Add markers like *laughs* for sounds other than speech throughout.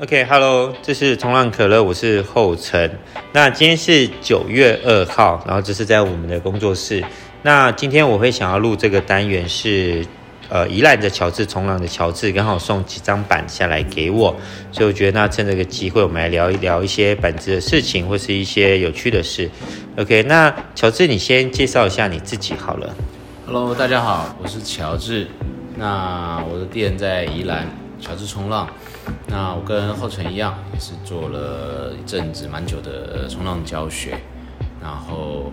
OK，Hello，这是冲浪可乐，我是后成。那今天是九月二号，然后这是在我们的工作室。那今天我会想要录这个单元是，呃，宜兰的乔治冲浪的乔治刚好送几张板下来给我，所以我觉得那趁这个机会，我们来聊一聊一些板子的事情，或是一些有趣的事。OK，那乔治，你先介绍一下你自己好了。Hello，大家好，我是乔治。那我的店在宜兰，乔治冲浪。那我跟后成一样，也是做了一阵子蛮久的冲浪教学，然后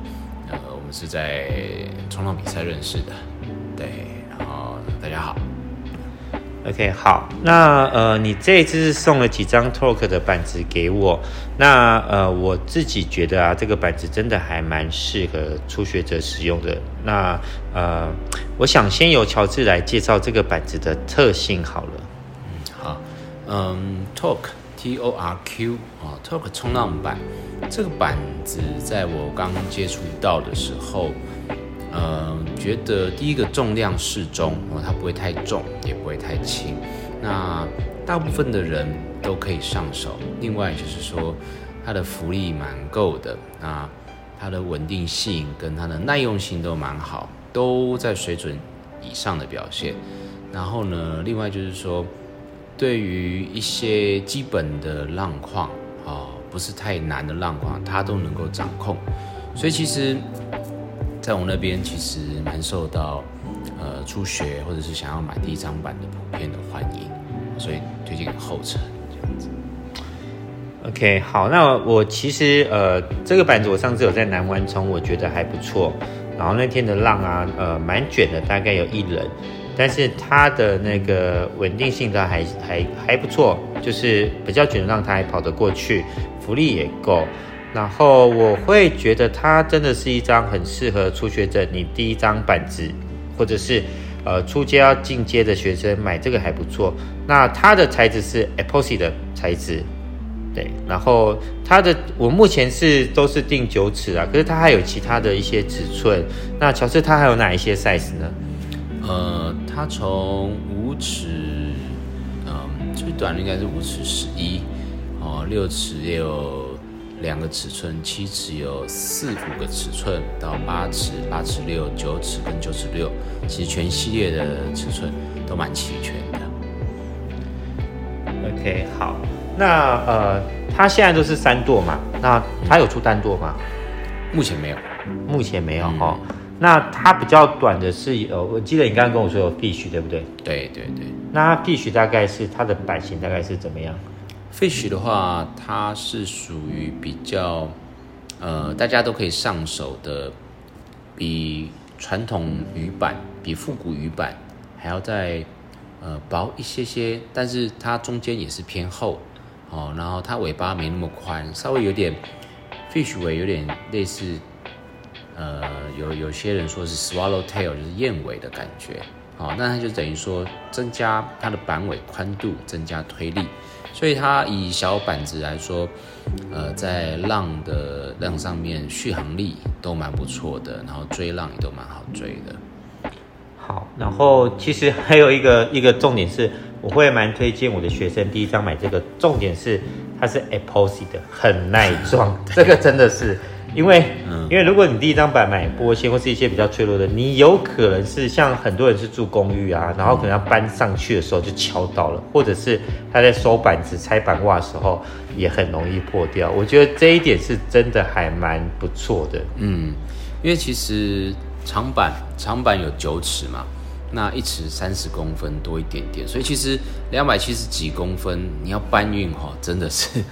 呃，我们是在冲浪比赛认识的，对，然后大家好，OK，好，那呃，你这一次送了几张 Talk 的板子给我，那呃，我自己觉得啊，这个板子真的还蛮适合初学者使用的，那呃，我想先由乔治来介绍这个板子的特性好了。嗯，Torque T O R Q 啊，Talk 冲浪板这个板子，在我刚接触到的时候，嗯，觉得第一个重量适中哦，它不会太重，也不会太轻，那大部分的人都可以上手。另外就是说，它的浮力蛮够的，那它的稳定性跟它的耐用性都蛮好，都在水准以上的表现。然后呢，另外就是说。对于一些基本的浪况，哦，不是太难的浪况，他都能够掌控。所以其实，在我那边其实蛮受到，呃，初学或者是想要买第一张板的普遍的欢迎，所以推荐给后成这样子。OK，好，那我其实呃，这个板子我上次有在南湾冲，我觉得还不错。然后那天的浪啊，呃，蛮卷的，大概有一人。但是它的那个稳定性它还还还不错，就是比较卷的浪它还跑得过去，浮力也够。然后我会觉得它真的是一张很适合初学者，你第一张板子，或者是呃初阶要进阶的学生买这个还不错。那它的材质是 epoxy 的材质，对。然后它的我目前是都是定九尺啊，可是它还有其他的一些尺寸。那乔治它还有哪一些 size 呢？呃，它从五尺，嗯，最短的应该是五尺十一，哦，六尺也有两个尺寸，七尺有四五个尺寸，到八尺、八尺六、九尺跟九尺六，其实全系列的尺寸都蛮齐全的。OK，好，那呃，它现在都是三舵嘛，那它有出单舵吗？目前没有，目前没有哈。嗯那它比较短的是，呃，我记得你刚刚跟我说有 Fish 对不对？对对对。那 Fish 大概是它的版型大概是怎么样？Fish 的话，它是属于比较，呃，大家都可以上手的，比传统鱼板、比复古鱼板还要再呃薄一些些，但是它中间也是偏厚，哦，然后它尾巴没那么宽，稍微有点 Fish 尾有点类似。呃，有有些人说是 swallow tail，就是燕尾的感觉，好，那它就等于说增加它的板尾宽度，增加推力，所以它以小板子来说，呃，在浪的浪上面续航力都蛮不错的，然后追浪也都蛮好追的。好，然后其实还有一个一个重点是，我会蛮推荐我的学生第一张买这个，重点是它是 epoxy 的，很耐撞，*laughs* 这个真的是。因为，因为如果你第一张板买玻纤或是一些比较脆弱的，你有可能是像很多人是住公寓啊，然后可能要搬上去的时候就敲到了，或者是他在收板子、拆板袜的时候也很容易破掉。我觉得这一点是真的还蛮不错的。嗯，因为其实长板长板有九尺嘛，那一尺三十公分多一点点，所以其实两百七十几公分你要搬运哈，真的是。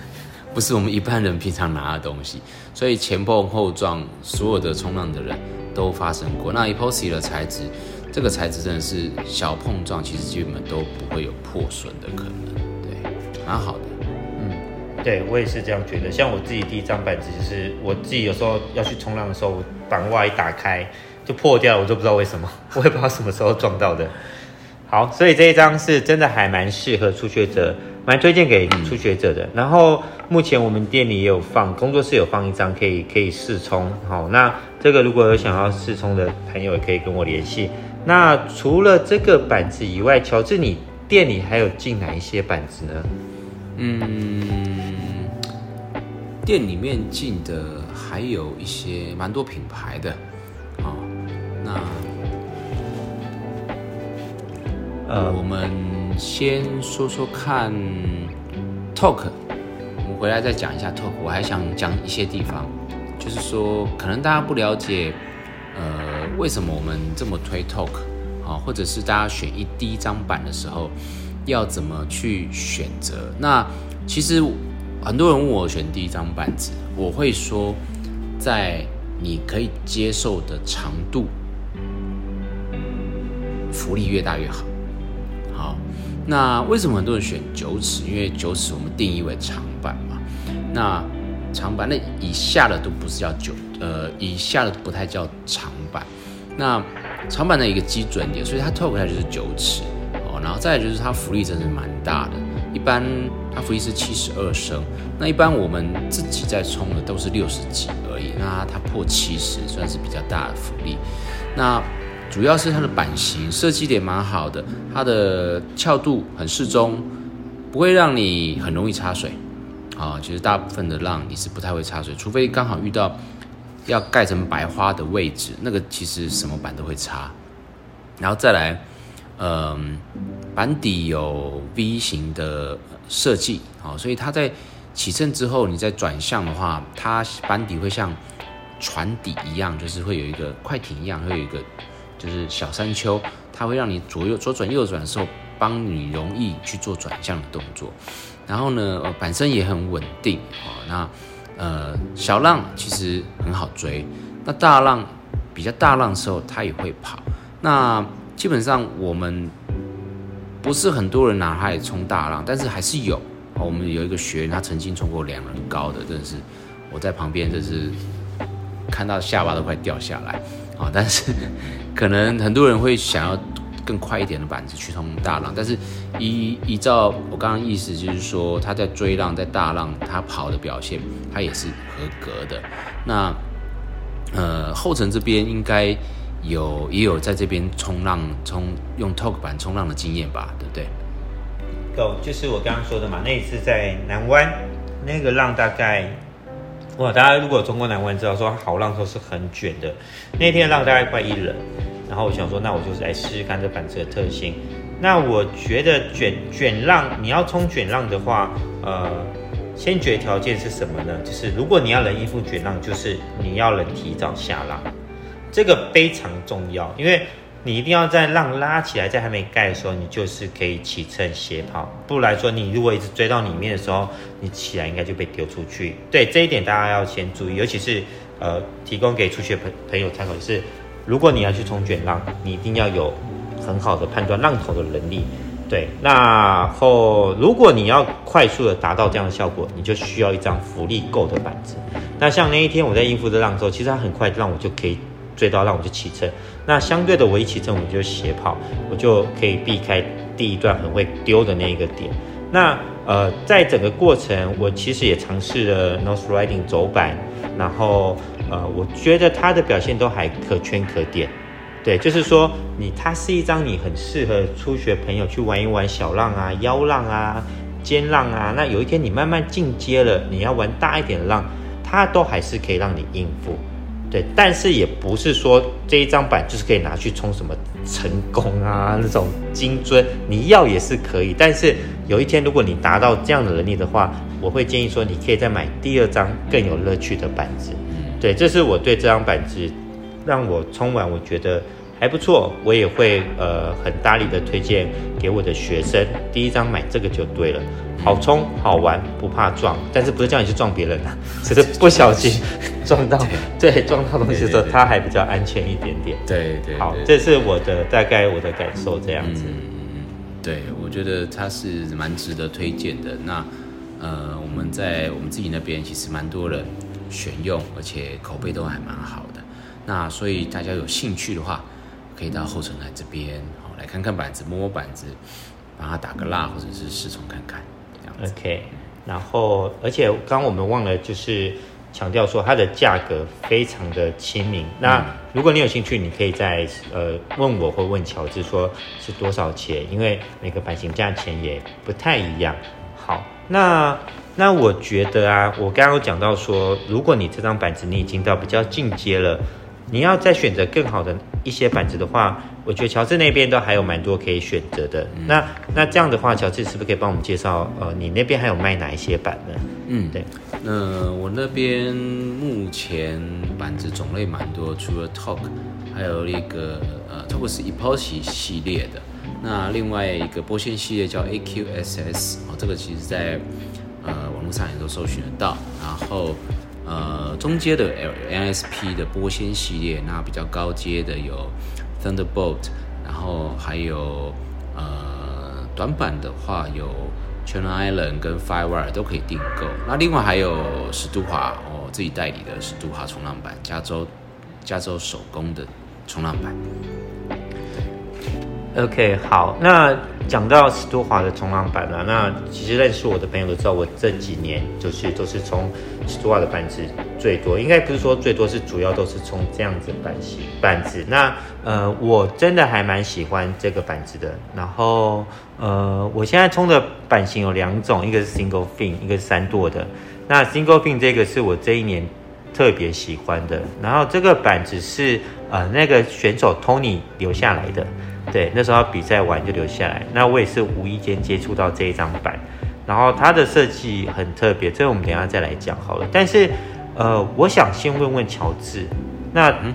不是我们一般人平常拿的东西，所以前碰后撞，所有的冲浪的人都发生过。那 epoxy 的材质，这个材质真的是小碰撞，其实基本都不会有破损的可能，对，蛮好的。嗯，对我也是这样觉得。像我自己第一张板子，就是我自己有时候要去冲浪的时候，板袜一打开就破掉了，我都不知道为什么，*laughs* 我也不知道什么时候撞到的。好，所以这一张是真的还蛮适合初学者。蛮推荐给初学者的，嗯、然后目前我们店里也有放，工作室有放一张可以可以试冲，好，那这个如果有想要试冲的朋友也可以跟我联系。那除了这个板子以外，乔治你店里还有进哪一些板子呢？嗯，店里面进的还有一些蛮多品牌的，好，那呃，我们先说说看 Talk，我们回来再讲一下 Talk。我还想讲一些地方，就是说可能大家不了解，呃，为什么我们这么推 Talk 啊，或者是大家选一第一张板的时候。要怎么去选择？那其实很多人问我选第一张板子，我会说，在你可以接受的长度，福利越大越好。那为什么很多人选九尺？因为九尺我们定义为长板嘛。那长板那以下的都不是叫九，呃，以下的不太叫长板。那长板的一个基准点，所以它 Talk 它就是九尺哦。然后再来就是它浮力真是蛮大的，一般它浮力是七十二升，那一般我们自己在冲的都是六十几而已，那它破七十算是比较大的浮力。那主要是它的版型设计点蛮好的，它的翘度很适中，不会让你很容易插水啊。其实大部分的浪你是不太会插水，除非刚好遇到要盖成白花的位置，那个其实什么板都会插。然后再来。嗯，板底有 V 型的设计，好，所以它在起乘之后，你在转向的话，它板底会像船底一样，就是会有一个快艇一样，会有一个就是小山丘，它会让你左右左转右转的时候，帮你容易去做转向的动作。然后呢，呃，板身也很稳定，哦，那呃小浪其实很好追，那大浪比较大浪的时候，它也会跑，那。基本上我们不是很多人拿它来冲大浪，但是还是有。我们有一个学员，他曾经冲过两人高的，真的是我在旁边，真是看到下巴都快掉下来啊！但是可能很多人会想要更快一点的板子去冲大浪，但是依依照我刚刚意思，就是说他在追浪，在大浪他跑的表现，他也是合格的。那呃后程这边应该。有也有在这边冲浪，冲用 Talk 板冲浪的经验吧，对不对？有，就是我刚刚说的嘛。那一次在南湾，那个浪大概，哇，大家如果中国南湾，知道说好浪都是很卷的。那天浪大概快一人，然后我想说，那我就是来试试看这板子的特性。那我觉得卷卷浪，你要冲卷浪的话，呃，先决条件是什么呢？就是如果你要能应付卷浪，就是你要能提早下浪。这个非常重要，因为你一定要在浪拉起来，在还没盖的时候，你就是可以起乘斜跑。不然说，你如果一直追到里面的时候，你起来应该就被丢出去。对，这一点大家要先注意，尤其是呃，提供给初学朋朋友参考就是，如果你要去冲卷浪，你一定要有很好的判断浪头的能力。对，那后如果你要快速的达到这样的效果，你就需要一张浮力够的板子。那像那一天我在应付这浪的时候，其实它很快让我就可以。追到浪我就起乘，那相对的我一起乘我就斜跑，我就可以避开第一段很会丢的那一个点。那呃，在整个过程，我其实也尝试了 nose riding 走板，然后呃，我觉得它的表现都还可圈可点。对，就是说你它是一张你很适合初学朋友去玩一玩小浪啊、腰浪啊、尖浪啊。那有一天你慢慢进阶了，你要玩大一点的浪，它都还是可以让你应付。对，但是也不是说这一张板就是可以拿去冲什么成功啊 *laughs* 那种金樽，你要也是可以。但是有一天如果你达到这样的能力的话，我会建议说你可以再买第二张更有乐趣的板子。对，这是我对这张板子让我冲完我觉得还不错，我也会呃很大力的推荐给我的学生，第一张买这个就对了。好冲好玩，不怕撞，但是不是叫你去撞别人啊，*laughs* 只是不小心 *laughs* 撞到，对，*laughs* 对，撞到东西的时候，它还比较安全一点点。对对，对，好，这是我的大概我的感受这样子。嗯，对，我觉得它是蛮值得推荐的。那呃，我们在我们自己那边其实蛮多人选用，而且口碑都还蛮好的。那所以大家有兴趣的话，可以到后城来这边，好来看看板子，摸摸板子，帮他打个蜡，或者是试冲看看。OK，然后而且刚刚我们忘了就是强调说它的价格非常的亲民。那如果你有兴趣，你可以在呃问我或问乔治说是多少钱，因为每个版型价钱也不太一样。好，那那我觉得啊，我刚刚有讲到说，如果你这张板子你已经到比较进阶了，你要再选择更好的一些板子的话，我觉得乔治那边都还有蛮多可以选择的。嗯、那那这样的话，乔治是不是可以帮我们介绍？呃，你那边还有卖哪一些板呢？嗯，对。那我那边目前板子种类蛮多，除了 Talk，还有一个呃，Talk 是 Epoxy 系列的。那另外一个波线系列叫 AQSS，哦，这个其实在呃网络上也都搜寻得到。然后呃中阶的 L N S P 的玻纤系列，那比较高阶的有 Thunderbolt，然后还有呃短板的话有 Channel Island 跟 Firewire 都可以订购。那另外还有史都华哦自己代理的史都华冲浪板，加州加州手工的冲浪板。OK，好，那讲到斯多华的冲浪板啊，那其实认识我的朋友都知道，我这几年就是都是冲斯多华的板子最多，应该不是说最多，是主要都是冲这样子板型板子。那呃，我真的还蛮喜欢这个板子的。然后呃，我现在冲的板型有两种，一个是 Single Fin，一个是三舵的。那 Single Fin 这个是我这一年特别喜欢的。然后这个板子是呃那个选手 Tony 留下来的。对，那时候比赛完就留下来。那我也是无意间接触到这一张板，然后它的设计很特别，这个我们等一下再来讲好了。但是，呃，我想先问问乔治，那嗯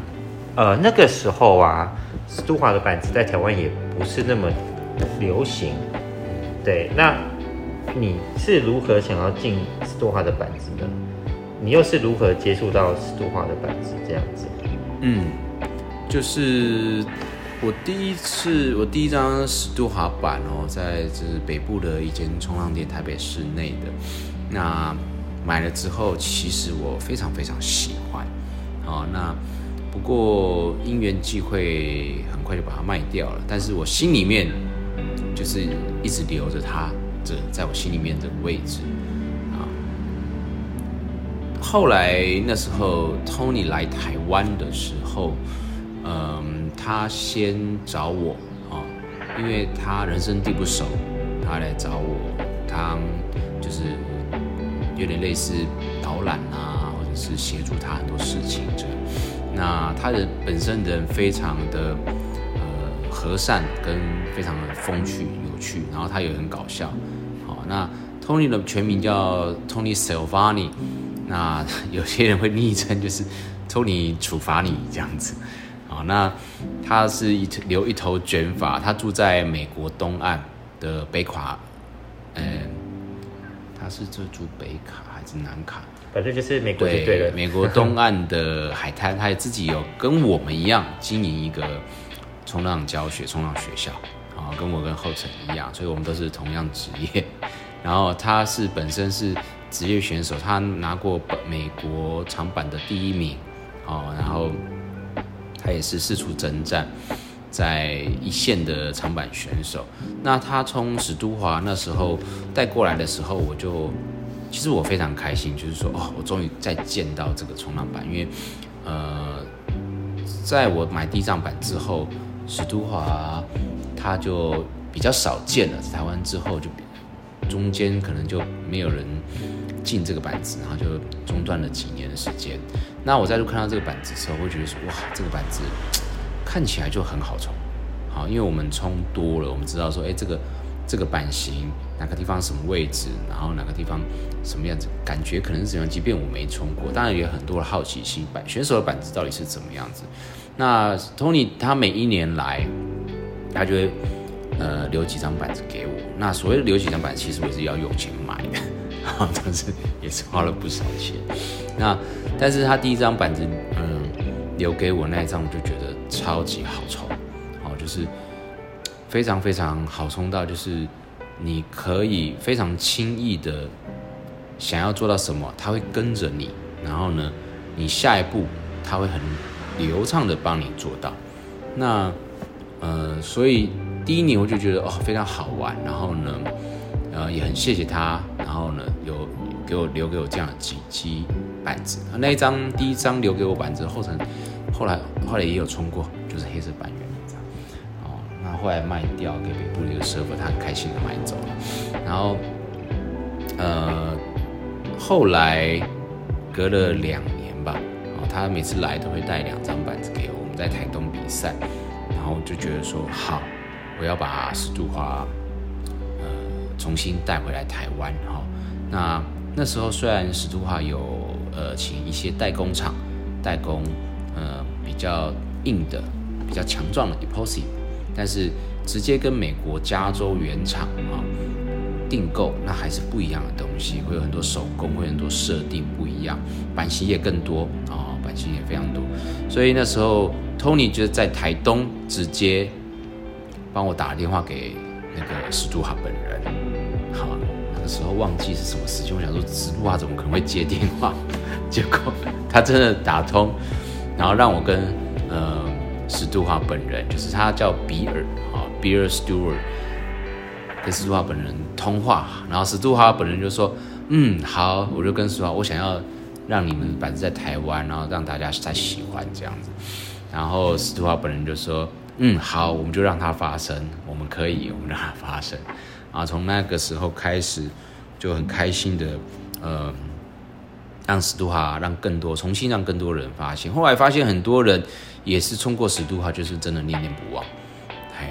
呃那个时候啊，斯都华的板子在台湾也不是那么流行。对，那你是如何想要进斯都华的板子的？你又是如何接触到斯都华的板子这样子？嗯，就是。我第一次，我第一张史都华板哦，在就是北部的一间冲浪店，台北市内的。那买了之后，其实我非常非常喜欢。好，那不过因缘际会，很快就把它卖掉了。但是我心里面就是一直留着它，这在我心里面的位置啊。后来那时候 Tony 来台湾的时候，嗯。他先找我啊，因为他人生地不熟，他来找我，他就是有点类似导览啊，或者是协助他很多事情这样。那他的本身人非常的呃和善，跟非常的风趣有趣，然后他也很搞笑。好，那 Tony 的全名叫 Tony Silvani，那 *laughs* 有些人会昵称就是 Tony 处罚你这样子。那他是一留一头卷发，他住在美国东岸的北卡，嗯，他是住住北卡还是南卡？反正就是美国对对了。美国东岸的海滩，他也自己有跟我们一样经营一个冲浪教学、冲浪学校啊，跟我跟后成一样，所以我们都是同样职业。然后他是本身是职业选手，他拿过美国长板的第一名，哦，然后。他也是四处征战，在一线的长板选手。那他从史都华那时候带过来的时候，我就其实我非常开心，就是说哦，我终于再见到这个冲浪板。因为呃，在我买第一张板之后，史都华他就比较少见了，在台湾之后就中间可能就没有人进这个板子，然后就中断了几年的时间。那我再度看到这个板子的时候，我会觉得说，哇，这个板子 *tsk* 看起来就很好冲，好，因为我们冲多了，我们知道说，哎，这个这个板型哪个地方什么位置，然后哪个地方什么样子，感觉可能是怎样。即便我没冲过，当然也有很多的好奇心，板选手的板子到底是怎么样子。那 Tony 他每一年来，他就会呃留几张板子给我。那所谓的留几张板，其实我是要用钱买的。*laughs* 啊，但是也是花了不少钱。那，但是他第一张板子，嗯，留给我那一张，我就觉得超级好冲，哦，就是非常非常好冲到，就是你可以非常轻易的想要做到什么，他会跟着你，然后呢，你下一步他会很流畅的帮你做到。那，呃，所以第一年我就觉得哦，非常好玩，然后呢。呃，也很谢谢他，然后呢，有给我留给我这样的几几板子。那一张第一张留给我板子，后成后来后来也有冲过，就是黑色板缘那张。哦，那后来卖掉给北部的一个师傅，他很开心的买走了。然后呃，后来隔了两年吧，哦，他每次来都会带两张板子给我，我们在台东比赛，然后就觉得说好，我要把十度花呃重新带回来台湾哈。那那时候虽然十度花有呃请一些代工厂代工呃比较硬的、比较强壮的 Epoxy，但是直接跟美国加州原厂啊。订购那还是不一样的东西，会有很多手工，会很多设定不一样，版型也更多啊、哦，版型也非常多。所以那时候 Tony 就在台东直接帮我打了电话给那个史杜哈本人。好，那个时候忘记是什么事情，我想说史都华怎么可能会接电话？*laughs* 结果他真的打通，然后让我跟呃史都华本人，就是他叫比尔啊，比尔 Stewart。跟史杜华本人通话，然后史杜华本人就说：“嗯，好，我就跟史杜华，我想要让你们板子在台湾，然后让大家再喜欢这样子。”然后史杜华本人就说：“嗯，好，我们就让它发生，我们可以，我们让它发生。”然后从那个时候开始，就很开心的，呃，让史都华让更多重新让更多人发现。后来发现很多人也是冲过史都华，就是真的念念不忘。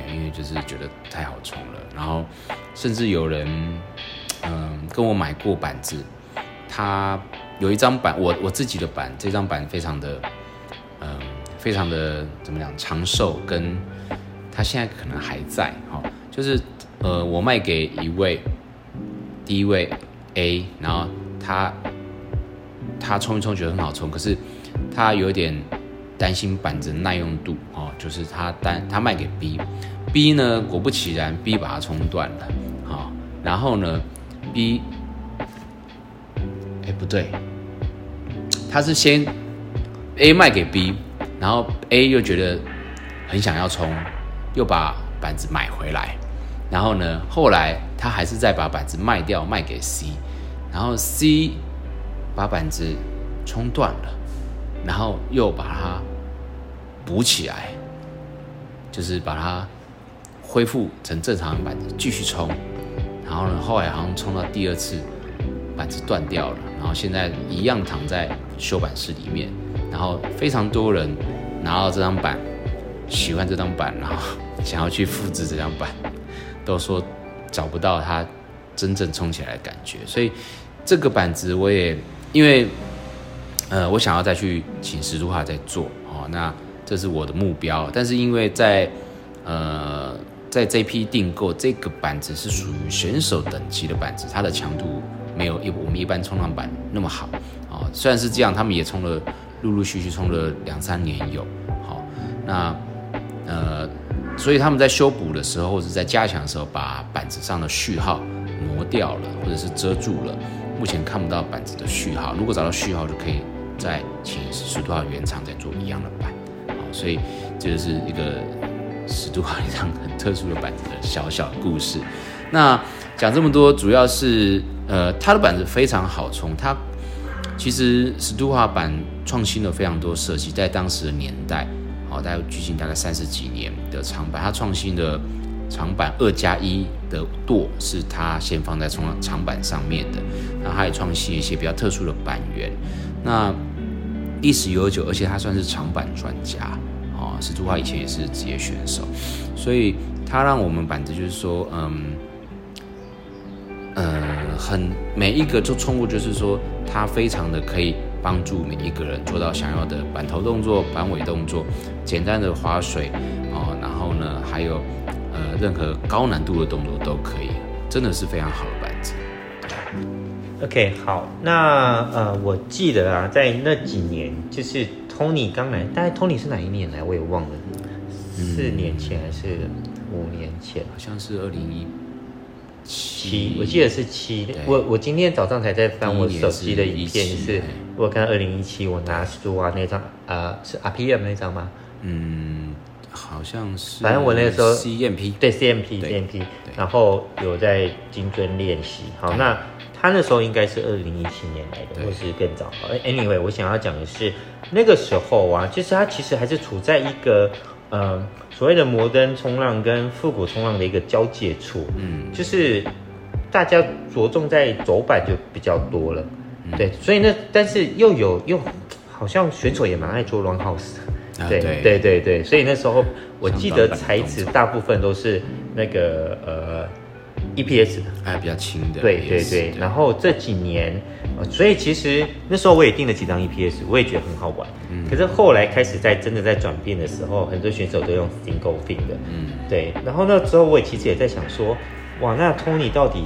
因为就是觉得太好冲了，然后甚至有人，嗯，跟我买过板子，他有一张板，我我自己的板，这张板非常的，嗯，非常的怎么讲长寿，跟他现在可能还在，哈，就是呃，我卖给一位，第一位 A，然后他他冲一冲觉得很好冲，可是他有点担心板子耐用度，哦，就是他单他卖给 B。B 呢，果不其然，B 把它冲断了，好，然后呢，B，哎，不对，他是先 A 卖给 B，然后 A 又觉得很想要冲，又把板子买回来，然后呢，后来他还是再把板子卖掉，卖给 C，然后 C 把板子冲断了，然后又把它补起来，就是把它。恢复成正常的板子继续冲，然后呢，后来好像冲到第二次板子断掉了，然后现在一样躺在修板室里面，然后非常多人拿到这张板，喜欢这张板，然后想要去复制这张板，都说找不到它真正冲起来的感觉，所以这个板子我也因为呃我想要再去请石柱华再做哦，那这是我的目标，但是因为在呃。在这批订购这个板子是属于选手等级的板子，它的强度没有一我们一般冲浪板那么好啊。虽然是这样，他们也冲了，陆陆续续冲了两三年有。好，那呃，所以他们在修补的时候或者在加强的时候，把板子上的序号磨掉了，或者是遮住了。目前看不到板子的序号，如果找到序号，就可以再请史都华原厂再做一样的板。好，所以这就是一个。史都华一张很特殊的板子的小小故事。那讲这么多，主要是呃，它的板子非常好冲。它其实史都华板创新了非常多设计，在当时的年代，好，大概距今大概三十几年的长板，它创新的长板二加一的舵是它先放在冲长板上面的。那它也创新一些比较特殊的板源。那历史悠久，而且它算是长板专家。啊，史都华以前也是职业选手，所以他让我们板子就是说，嗯，呃，很每一个就冲过，就是说他非常的可以帮助每一个人做到想要的板头动作、板尾动作，简单的划水哦，然后呢，还有呃任何高难度的动作都可以，真的是非常好的板子。OK，好，那呃，我记得啊，在那几年就是。Tony 刚来，大概 Tony 是哪一年来？我也忘了，四年前还是五年前？好像是二零一七，我记得是七。我我今天早上才在翻我手机的影片，是我看二零一七，我拿书啊那张，呃，是 RPM 那张吗？嗯，好像是。反正我那个时候 CMP，对 CMP CMP，然后有在精准练习。好，那。他那时候应该是二零一七年来的，或是更早。Anyway，我想要讲的是，那个时候啊，就是他其实还是处在一个呃所谓的摩登冲浪跟复古冲浪的一个交界处。嗯，就是大家着重在走板就比较多了，嗯、对，所以那但是又有又好像选手也蛮爱做 run house 的，对、啊、对对对对，所以那时候我记得材质大部分都是那个呃 EPS 的，哎比较轻的，对对对，然后这几年。所以其实那时候我也订了几张 EPS，我也觉得很好玩。嗯，可是后来开始在真的在转变的时候，很多选手都用 single fin 的。嗯，对。然后那时候我也其实也在想说，哇，那 Tony 到底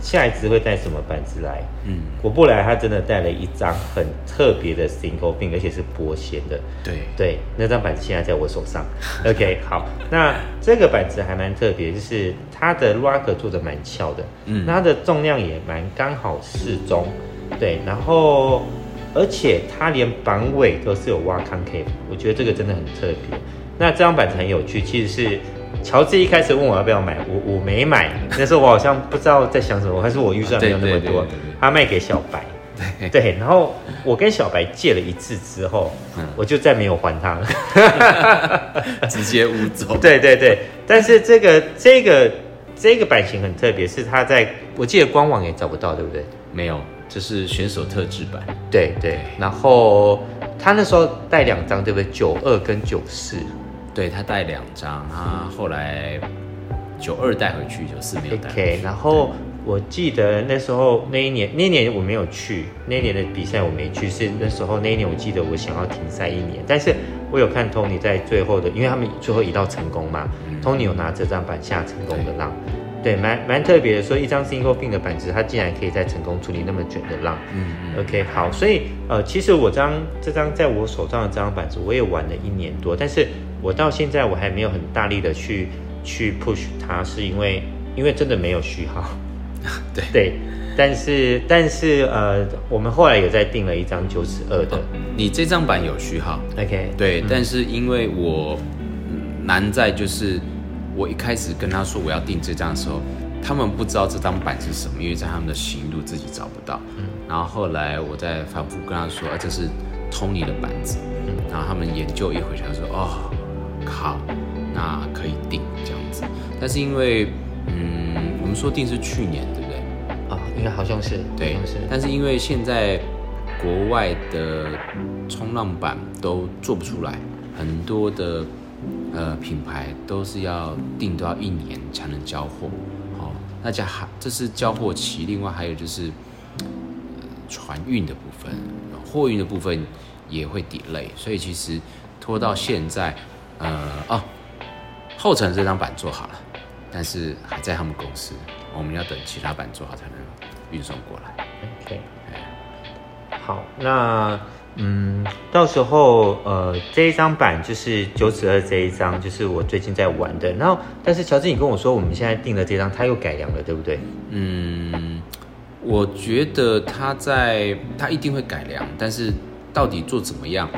下一支会带什么板子来？嗯，果不来，他真的带了一张很特别的 single pin，而且是玻纤的。对对，那张板子现在在我手上。*laughs* OK，好，那这个板子还蛮特别，就是它的 rocker 做的蛮翘的。嗯，那它的重量也蛮刚好适中。对，然后而且它连板尾都是有挖 concave，我觉得这个真的很特别。那这张板子很有趣，其实是乔治一开始问我要不要买，我我没买，*laughs* 那时候我好像不知道在想什么，还是我预算没有那么多。他卖给小白，对，对，然后我跟小白借了一次之后，我就再没有还他了，*laughs* 直接污走。*laughs* 对对对，但是这个这个这个版型很特别，是他在我记得官网也找不到，对不对？没有。这是选手特制版，对对。然后他那时候带两张，对不对？九二跟九四，对，他带两张，他后来九二带回去，九四没有带。OK。然后我记得那时候那一年，那一年我没有去，那一年的比赛我没去，是那时候那一年我记得我想要停赛一年，但是我有看 Tony 在最后的，因为他们最后一道成功嘛、嗯、，Tony 有拿这张板下成功的浪。对，蛮蛮特别的，说一张 single fin 的板子，它竟然可以在成功处理那么卷的浪。嗯嗯。OK，好，所以呃，其实我这张这张在我手上的这张板子，我也玩了一年多，但是我到现在我还没有很大力的去去 push 它，是因为因为真的没有序号。*laughs* 对 *laughs* 对，但是但是呃，我们后来有在订了一张九尺二的。你这张板有序号？OK，对，嗯、但是因为我难在就是。我一开始跟他说我要订这张的时候，他们不知道这张板是什么，因为在他们的行路自己找不到。嗯，然后后来我再反复跟他说，啊，这是 Tony 的板子。嗯，然后他们研究一回，他说，哦，靠，那可以定这样子。但是因为，嗯，我们说定是去年，对不对？啊、哦，应该好像是，对，是。但是因为现在国外的冲浪板都做不出来，很多的。呃，品牌都是要定都要一年才能交货，哦，那家还这是交货期，另外还有就是呃船运的部分，货运的部分也会 delay，所以其实拖到现在，呃，哦，后层这张板做好了，但是还在他们公司，我们要等其他板做好才能运送过来。OK，好，那。嗯，到时候呃，这一张板就是九尺二这一张，就是我最近在玩的。然后，但是乔治，你跟我说我们现在订的这张，它又改良了，对不对？嗯，我觉得它在它一定会改良，但是到底做怎么样，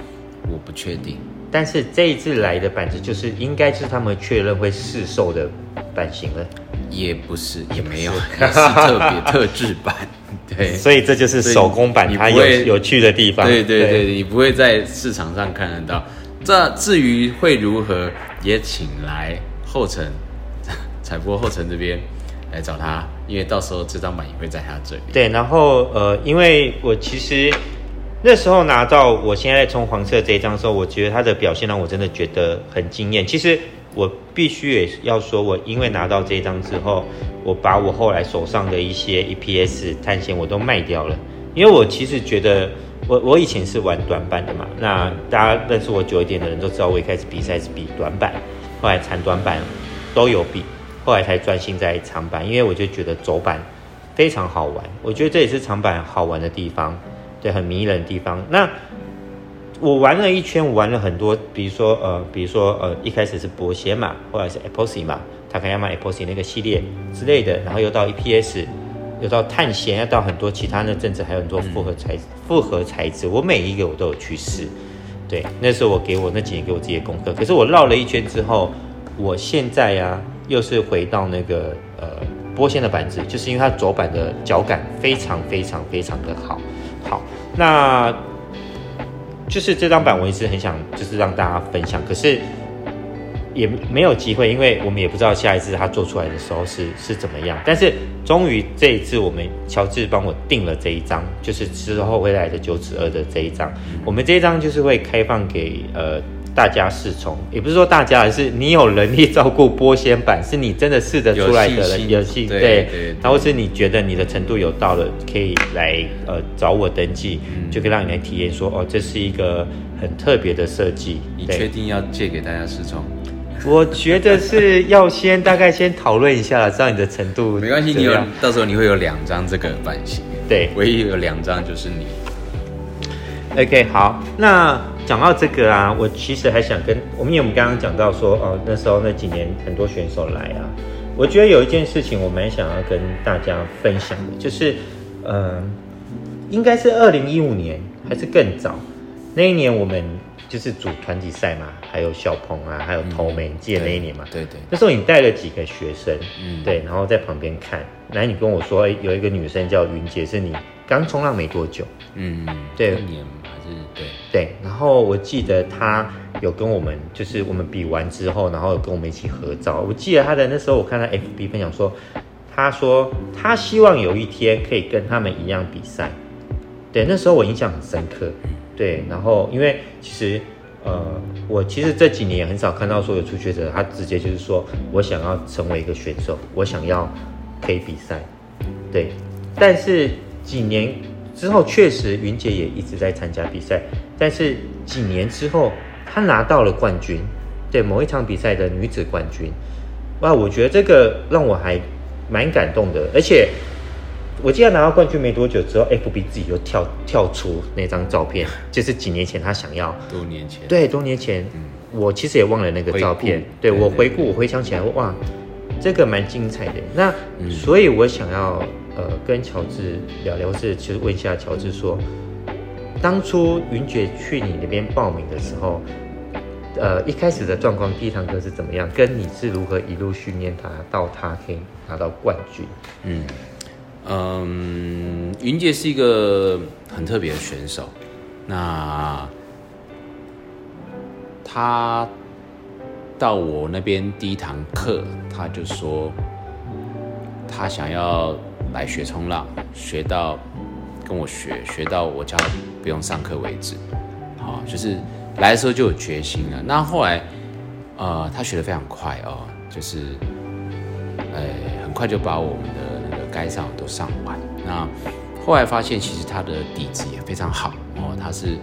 我不确定。但是这一次来的板子，就是应该是他们确认会试售的版型了。也不是，也没有，*laughs* 也是特别特制版。对，所以这就是手工版它有有趣的地方。对对对，对，你不会在市场上看得到。这至于会如何，也请来后城彩波后城这边来找他，因为到时候这张版也会在他这里。对，然后呃，因为我其实那时候拿到我现在在冲黄色这一张的时候，我觉得它的表现让我真的觉得很惊艳。其实。我必须也要说，我因为拿到这一张之后，我把我后来手上的一些 EPS 探险我都卖掉了，因为我其实觉得我我以前是玩短板的嘛，那大家认识我久一点的人都知道，我一开始比赛是比短板，后来长短板都有比，后来才专心在长板，因为我就觉得走板非常好玩，我觉得这也是长板好玩的地方，对，很迷人的地方。那我玩了一圈，我玩了很多，比如说呃，比如说呃，一开始是波鞋嘛，或者是 Epoxy 嘛，Takayama Epoxy 那个系列之类的，然后又到 EPS，又到碳纤，又到很多其他的，甚至还有很多复合材复合材质，我每一个我都有去试。对，那时候我给我那几年给我自己的功课。可是我绕了一圈之后，我现在呀、啊，又是回到那个呃波线的板子，就是因为它走板的脚感非常非常非常的好。好，那。就是这张板，我一直很想就是让大家分享，可是也没有机会，因为我们也不知道下一次他做出来的时候是是怎么样。但是终于这一次，我们乔治帮我订了这一张，就是之后会来的九尺二的这一张。我们这一张就是会开放给呃大家试从，也不是说大家，而是你有能力照顾波仙版，是你真的试得出来的人，有戏对，对，然后是你觉得你的程度有到了，可以来呃找我登记，嗯、就可以让你来体验说哦，这是一个很特别的设计。你确定要借给大家试从？我觉得是要先大概先讨论一下，知道你的程度。*laughs* 没关系，你有到时候你会有两张这个版型。对，唯一有两张就是你。OK，好，那讲到这个啊，我其实还想跟我们，因为我们刚刚讲到说，哦，那时候那几年很多选手来啊，我觉得有一件事情我蛮想要跟大家分享的，就是，呃，应该是二零一五年还是更早，那一年我们。就是组团体赛嘛，还有小鹏啊，还有头梅，记得那一年嘛？对对，对。那时候你带了几个学生，嗯，对，然后在旁边看，然后你跟我说，哎，有一个女生叫云杰，是你刚冲浪没多久，嗯，对，对对。然后我记得他有跟我们，就是我们比完之后，然后有跟我们一起合照。我记得他的那时候，我看他 FB 分享说，他说他希望有一天可以跟他们一样比赛。对，那时候我印象很深刻。对，然后因为其实，呃，我其实这几年也很少看到说有初学者，他直接就是说我想要成为一个选手，我想要可以比赛，对。但是几年之后，确实云姐也一直在参加比赛，但是几年之后，她拿到了冠军，对某一场比赛的女子冠军，哇，我觉得这个让我还蛮感动的，而且。我记得拿到冠军没多久之后，FB 自己就跳跳出那张照片，就是几年前他想要。多年前。对，多年前，嗯、我其实也忘了那个照片。对，我回顾，我回想起来，哇，这个蛮精彩的。那、嗯、所以，我想要呃跟乔治聊聊，是其实问一下乔治说，当初云姐去你那边报名的时候，呃，一开始的状况，第一堂课是怎么样？跟你是如何一路训练他到他可以拿到冠军？嗯。嗯，云杰是一个很特别的选手。那他到我那边第一堂课，他就说他想要来学冲浪，学到跟我学，学到我叫不用上课为止。好，就是来的时候就有决心了。那后来，呃，他学得非常快哦，就是，呃，很快就把我们的那个。该上都上完，那后来发现其实他的底子也非常好哦，他是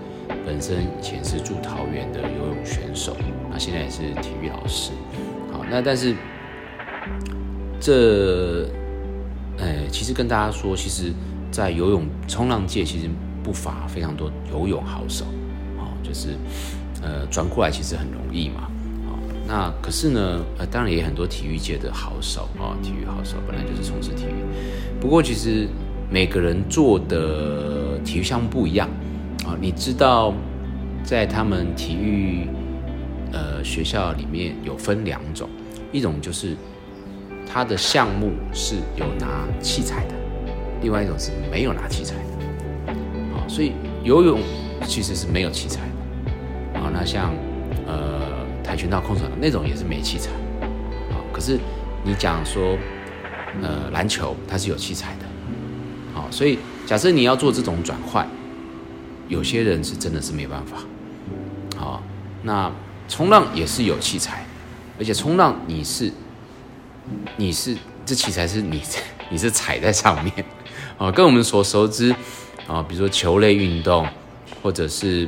本身以前是住桃园的游泳选手，那现在也是体育老师，好，那但是这，哎，其实跟大家说，其实，在游泳冲浪界其实不乏非常多游泳好手，哦，就是呃转过来其实很容易嘛。啊那可是呢，呃，当然也很多体育界的好手啊，体育好手本来就是从事体育。不过其实每个人做的体育项目不一样啊。你知道，在他们体育呃学校里面有分两种，一种就是他的项目是有拿器材的，另外一种是没有拿器材的。啊，所以游泳其实是没有器材的。啊，那像呃。跆拳道、空手道那种也是没器材，啊，可是你讲说，呃，篮球它是有器材的，好，所以假设你要做这种转换，有些人是真的是没办法，好，那冲浪也是有器材，而且冲浪你是，你是这器材是你 *laughs* 你是踩在上面，啊，跟我们所熟知，啊，比如说球类运动，或者是。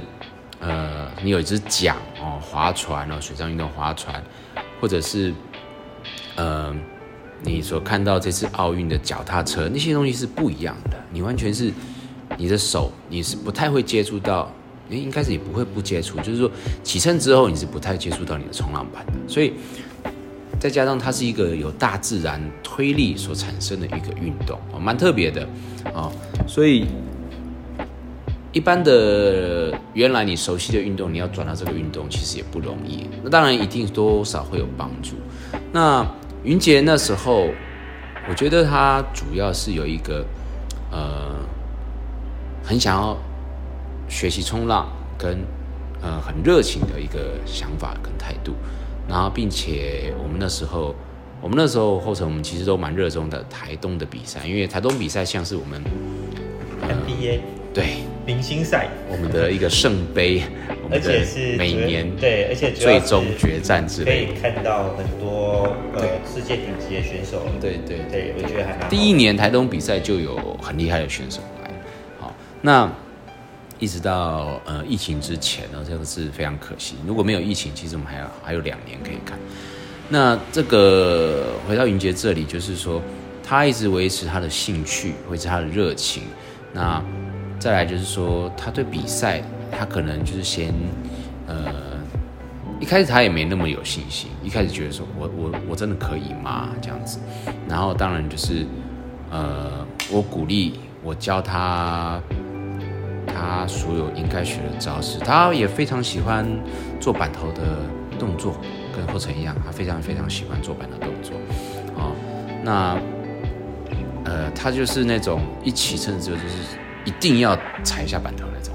呃，你有一只桨哦，划船哦，水上运动划船，或者是呃，你所看到这次奥运的脚踏车，那些东西是不一样的。你完全是你的手，你是不太会接触到，诶，应该是也不会不接触，就是说起身之后你是不太接触到你的冲浪板的。所以再加上它是一个有大自然推力所产生的一个运动，哦，蛮特别的哦，所以。一般的原来你熟悉的运动，你要转到这个运动，其实也不容易。那当然一定多少会有帮助。那云杰那时候，我觉得他主要是有一个呃，很想要学习冲浪，跟呃很热情的一个想法跟态度。然后并且我们那时候，我们那时候后成我们其实都蛮热衷的台东的比赛，因为台东比赛像是我们 NBA 对。明星赛，我们的一个圣杯，*laughs* 而且是每年对，而且最终决战之类。可以看到很多呃世界顶级的选手，对对对，我觉得还蛮第一年台东比赛就有很厉害的选手来，好那。一直到呃疫情之前呢，这个是非常可惜。如果没有疫情，其实我们还有还有两年可以看。那这个回到云杰这里，就是说他一直维持他的兴趣，维持他的热情。那再来就是说，他对比赛，他可能就是先呃一开始他也没那么有信心，一开始觉得说我我我真的可以吗？这样子。然后当然就是呃我鼓励我教他。他所有应该学的招式，他也非常喜欢做板头的动作，跟后成一样，他非常非常喜欢做板的动作。哦，那呃，他就是那种一起身之后就是一定要踩一下板头那种。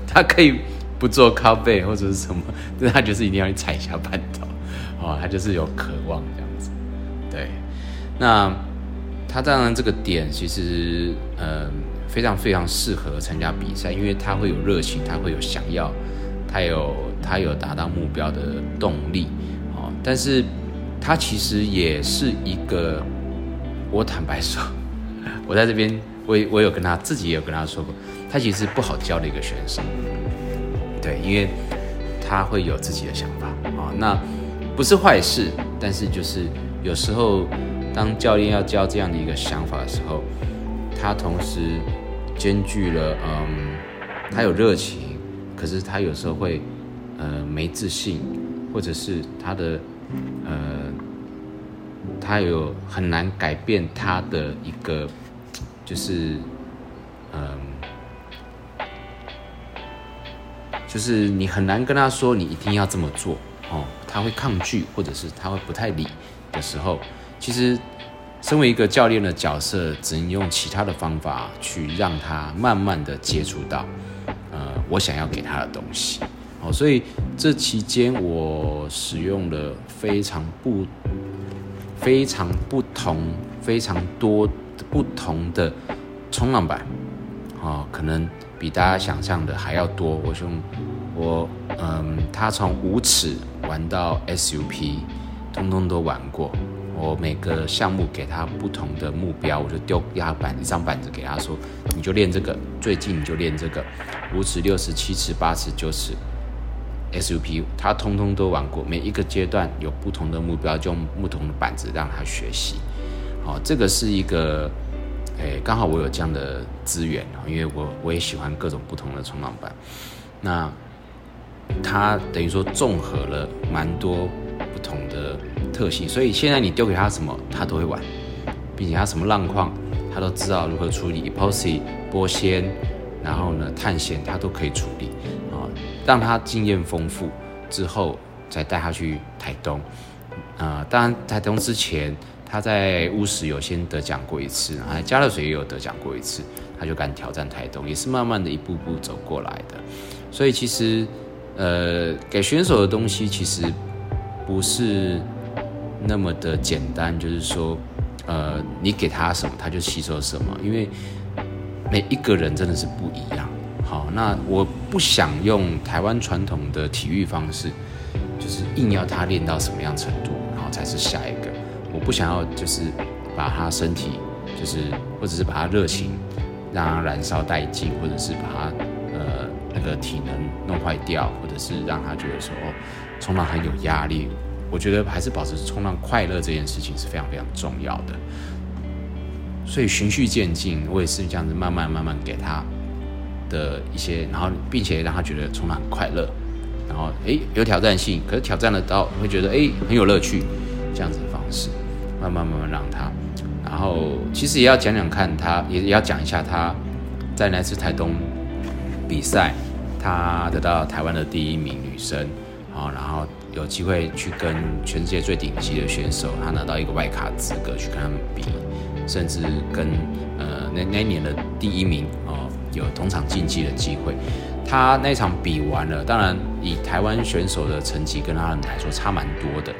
*laughs* 他可以不做靠背或者是什么，但他就是一定要你踩一下板头。哦，他就是有渴望这样子。对，那他当然这个点其实，嗯、非常非常适合参加比赛，因为他会有热情，他会有想要，他有他有达到目标的动力，哦，但是他其实也是一个，我坦白说，*laughs* 我在这边我我有跟他自己也有跟他说过，他其实不好教的一个选手，对，因为他会有自己的想法，啊，那不是坏事，但是就是有时候当教练要教这样的一个想法的时候，他同时。兼具了，嗯，他有热情，可是他有时候会，呃，没自信，或者是他的，呃，他有很难改变他的一个，就是，嗯，就是你很难跟他说你一定要这么做哦，他会抗拒，或者是他会不太理的时候，其实。身为一个教练的角色，只能用其他的方法去让他慢慢的接触到，呃，我想要给他的东西。哦，所以这期间我使用了非常不、非常不同、非常多不同的冲浪板，哦，可能比大家想象的还要多。我用我，嗯，他从五尺玩到 SUP，通通都玩过。我每个项目给他不同的目标，我就丢压板一张板子给他说，你就练这个，最近你就练这个，五尺、六尺、七尺、八尺、九尺，SUP，他通通都玩过，每一个阶段有不同的目标，就用不同的板子让他学习。好，这个是一个，诶，刚好我有这样的资源，因为我我也喜欢各种不同的冲浪板，那他等于说综合了蛮多不同的。特性，所以现在你丢给他什么，他都会玩，并且他什么浪况，他都知道如何处理，epoxy 拨纤，然后呢探险，他都可以处理啊，让他经验丰富之后，再带他去台东啊。当然台东之前，他在乌石有先得奖过一次，啊，加勒水也有得奖过一次，他就敢挑战台东，也是慢慢的一步步走过来的。所以其实，呃，给选手的东西其实不是。那么的简单，就是说，呃，你给他什么，他就吸收什么。因为每一个人真的是不一样。好，那我不想用台湾传统的体育方式，就是硬要他练到什么样程度，然后才是下一个。我不想要就是把他身体，就是或者是把他热情让他燃烧殆尽，或者是把他呃那个体能弄坏掉，或者是让他觉得说哦，冲浪很有压力。我觉得还是保持冲浪快乐这件事情是非常非常重要的，所以循序渐进，我也是这样子慢慢慢慢给他的一些，然后并且让他觉得冲浪很快乐，然后诶有挑战性，可是挑战得到会觉得诶很有乐趣，这样子的方式，慢慢慢慢让他，然后其实也要讲讲看他，也也要讲一下他在那次台东比赛，他得到台湾的第一名女生。啊，然后有机会去跟全世界最顶级的选手，他拿到一个外卡资格去跟他们比，甚至跟呃那那一年的第一名哦有同场竞技的机会。他那场比完了，当然以台湾选手的成绩跟他们来说差蛮多的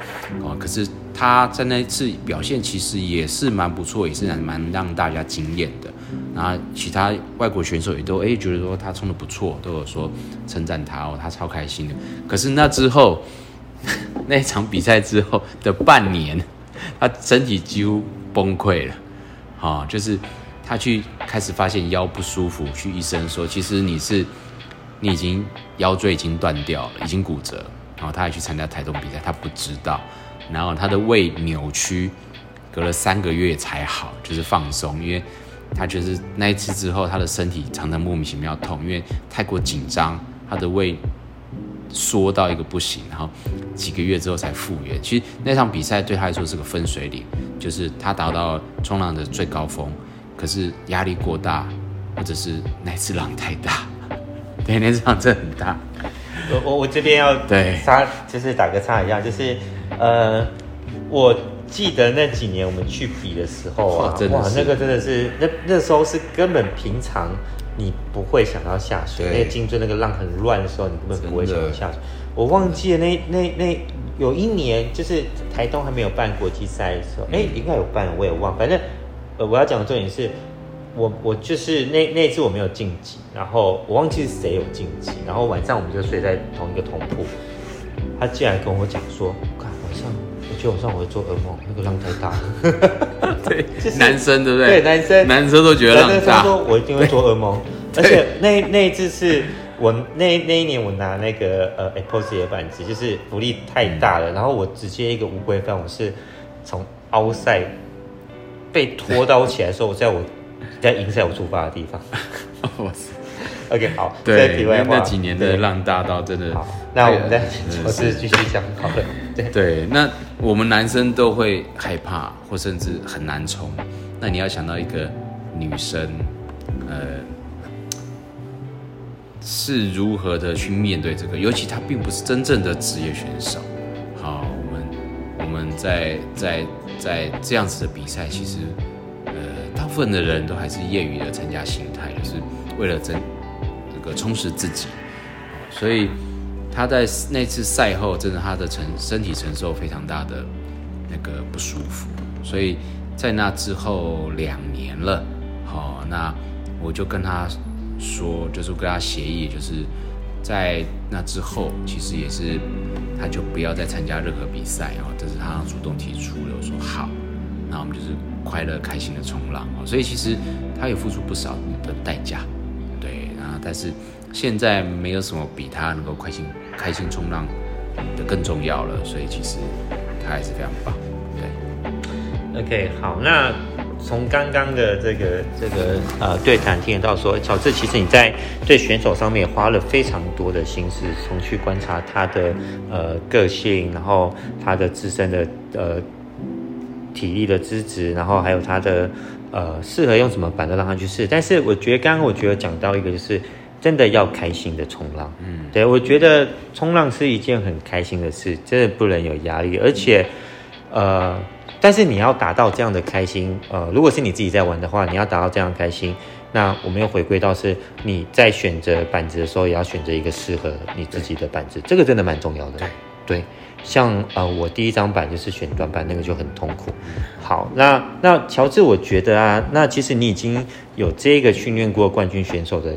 哦。可是他在那次表现其实也是蛮不错，也是蛮让大家惊艳的。然后其他外国选手也都哎觉得说他冲得不错，都有说称赞他哦，他超开心的。可是那之后 *laughs* 那一场比赛之后的半年，他身体几乎崩溃了，啊，就是他去开始发现腰不舒服，去医生说其实你是。你已经腰椎已经断掉了，已经骨折，然后他还去参加台东比赛，他不知道，然后他的胃扭曲，隔了三个月才好，就是放松，因为他就是那一次之后，他的身体常常莫名其妙痛，因为太过紧张，他的胃缩到一个不行，然后几个月之后才复原。其实那场比赛对他来说是个分水岭，就是他达到冲浪的最高峰，可是压力过大，或者是那次浪太大。*laughs* 对，那场真的很大。我我我这边要对插，就是打个岔一下，就是呃，我记得那几年我们去比的时候哇那个真的是那那时候是根本平常你不会想要下水，那个金樽那个浪很乱的时候，你根本不会想要下水。我忘记了那那那有一年就是台东还没有办国际赛的时候，哎、嗯，应该有办，我也忘。反正呃，我要讲的重点是。我我就是那那次我没有晋级，然后我忘记是谁有晋级，然后晚上我们就睡在同一个同铺。他竟然跟我讲说，看晚上我觉得晚上我会做噩梦，那个浪太大了。*laughs* *laughs* 男生对不对？对，男生男生都觉得浪大。他说我一定会做噩梦，*laughs* 而且那那一次是我那那一年我拿那个呃 Epoxy 的板子，就是浮力太大了，然后我直接一个无规范，我是从凹赛被拖到起来的时候，我在我。在影响我出发的地方。哇塞，OK，好。对，那几年的浪大到真的。好，那我们再我是继续讲好了。*laughs* 对对，那我们男生都会害怕，或甚至很难冲。那你要想到一个女生，呃，是如何的去面对这个？尤其她并不是真正的职业选手。好，我们我们在在在这样子的比赛，其实。呃，大部分的人都还是业余的参加心态，就是为了增这个充实自己，所以他在那次赛后，真的他的承身体承受非常大的那个不舒服，所以在那之后两年了，好，那我就跟他说，就是跟他协议，就是在那之后，其实也是他就不要再参加任何比赛哦，这是他主动提出的，我说好。那我们就是快乐开心的冲浪，所以其实他也付出不少的代价，但是现在没有什么比他能够开心开心冲浪的更重要了，所以其实他还是非常棒，对。OK，好，那从刚刚的这个这个呃对谈听得到说，乔治其实你在对选手上面花了非常多的心思，从去观察他的呃个性，然后他的自身的呃。体力的资质，然后还有他的呃适合用什么板子让他去试。但是我觉得刚刚我觉得讲到一个就是真的要开心的冲浪，嗯，对，我觉得冲浪是一件很开心的事，真的不能有压力，而且呃，但是你要达到这样的开心，呃，如果是你自己在玩的话，你要达到这样的开心，那我们又回归到是你在选择板子的时候，也要选择一个适合你自己的板子，这个真的蛮重要的，对。像呃，我第一张板就是选短板，那个就很痛苦。好，那那乔治，我觉得啊，那其实你已经有这个训练过冠军选手的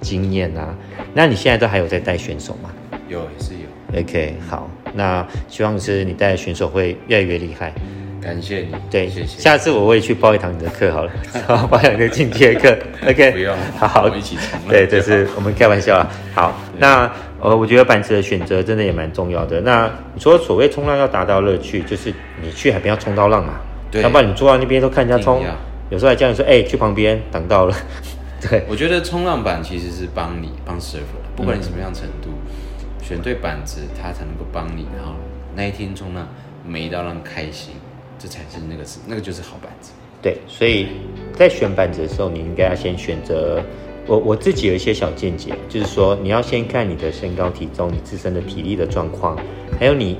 经验啊，那你现在都还有在带选手吗？有，也是有。OK，好，那希望是你带的选手会越来越厉害。感谢你，对，谢谢。下次我会去报一堂你的课好了，*laughs* 报两个进阶课。*laughs* OK，不用，好好我们一起冲。对，这是我们开玩笑啊。好，那呃，我觉得板子的选择真的也蛮重要的。那你说所谓冲浪要达到乐趣，就是你去海边要冲到浪嘛，对，要不然你坐到那边都看人家冲，有时候还叫你说，哎、欸，去旁边挡到了。*laughs* 对，我觉得冲浪板其实是帮你帮 surfer，不管你什么样程度，嗯、选对板子，它才能够帮你，然后那一天冲浪每一道浪开心。这才是那个是那个就是好板子，对，所以在选板子的时候，你应该要先选择。我我自己有一些小见解，就是说你要先看你的身高体重、你自身的体力的状况，还有你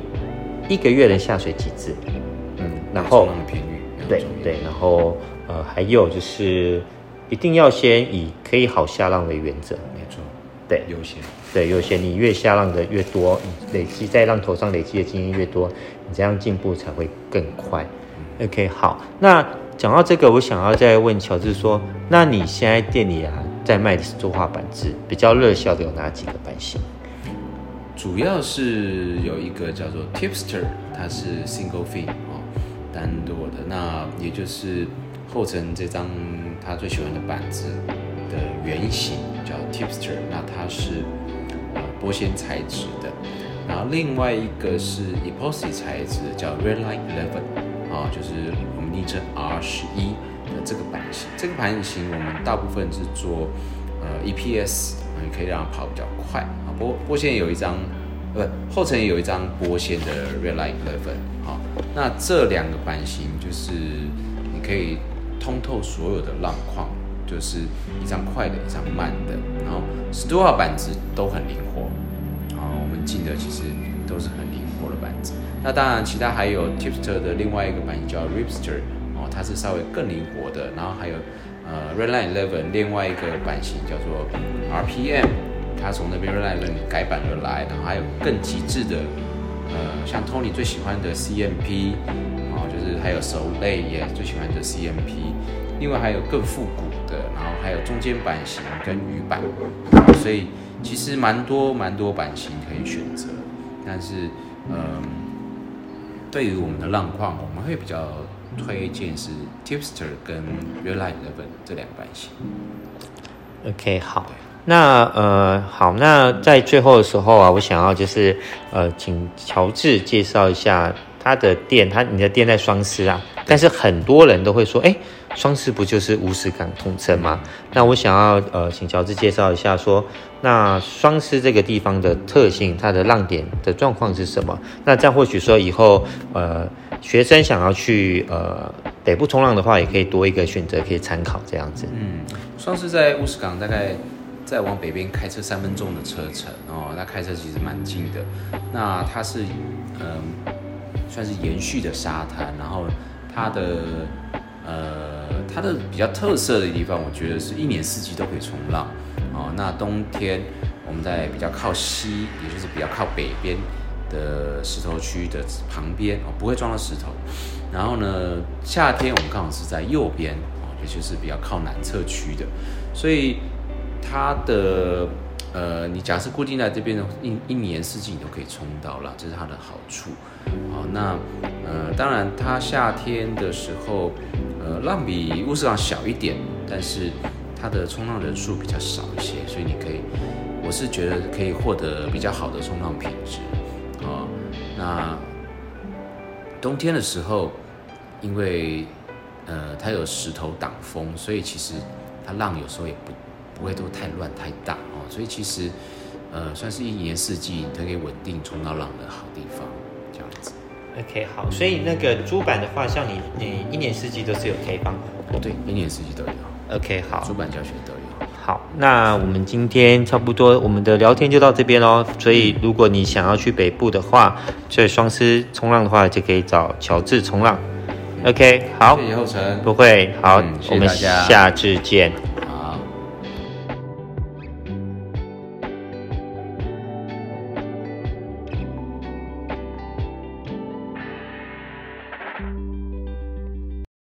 一个月能下水几次，嗯，然后对对，然后呃还有就是一定要先以可以好下浪为原则，没错，对，优先，对优先。你越下浪的越多，累积在浪头上累积的经验越多，你这样进步才会更快。嗯、OK，好。那讲到这个，我想要再问乔治说，那你现在店里啊，在卖的是作画板子，比较热销的有哪几个版型？主要是有一个叫做 Tipster，它是 Single Fin 哦，单独的。那也就是后程这张他最喜欢的板子的原型叫 Tipster，那它是呃玻纤材质的。然后另外一个是 Epoxy 材质的，叫 Redline Eleven，啊，就是我们昵称 R 十一的这个版型。这个版型我们大部分是做呃 EPS，也可以让它跑比较快。啊。波波纤有一张，不，后层有一张波纤的 Redline Eleven，好，那这两个版型就是你可以通透所有的浪况，就是一张快的，一张慢的，然后十多号板子都很灵活，啊，我们进的其实都是很灵活的板子。那当然，其他还有 Tipster 的另外一个版型叫 Ripster，哦，它是稍微更灵活的，然后还有呃 Redline Eleven 另外一个版型叫做 RPM。它从那边来改版而来，然后还有更极致的，呃，像 Tony 最喜欢的 CMP，啊，就是还有手类也最喜欢的 CMP，另外还有更复古的，然后还有中间版型跟鱼版，所以其实蛮多蛮多版型可以选择，但是，嗯、呃，对于我们的浪况，我们会比较推荐是 Tipster 跟 Redline Eleven 这两个版型。OK，好。那呃好，那在最后的时候啊，我想要就是呃，请乔治介绍一下他的店，他你的店在双狮啊，但是很多人都会说，哎，双狮不就是乌石港统称吗？那我想要呃，请乔治介绍一下说，说那双狮这个地方的特性，它的浪点的状况是什么？那这样或许说以后呃，学生想要去呃北部冲浪的话，也可以多一个选择可以参考这样子。嗯，双狮在乌石港大概。再往北边开车三分钟的车程哦，那开车其实蛮近的。那它是嗯，算是延续的沙滩，然后它的呃，它的比较特色的地方，我觉得是一年四季都可以冲浪哦。那冬天我们在比较靠西，也就是比较靠北边的石头区的旁边哦，不会撞到石头。然后呢，夏天我们刚好是在右边哦，也就是比较靠南侧区的，所以。它的呃，你假设固定在这边的，一一年四季你都可以冲到了，这是它的好处。好，那呃，当然它夏天的时候，呃，浪比乌斯港小一点，但是它的冲浪人数比较少一些，所以你可以，我是觉得可以获得比较好的冲浪品质。啊，那冬天的时候，因为呃它有石头挡风，所以其实它浪有时候也不。不会都太乱太大哦，所以其实，呃，算是一年四季它可以稳定冲到浪的好地方，OK，好，所以那个租板的话，像你，你一年四季都是有开放的。对，一年四季都有。OK，好，租板教学都有。好，那我们今天差不多，我们的聊天就到这边喽。所以，如果你想要去北部的话，在双狮冲浪的话，就可以找乔治冲浪。OK，好，谢谢后成，不会，好，嗯、谢谢我们下次见。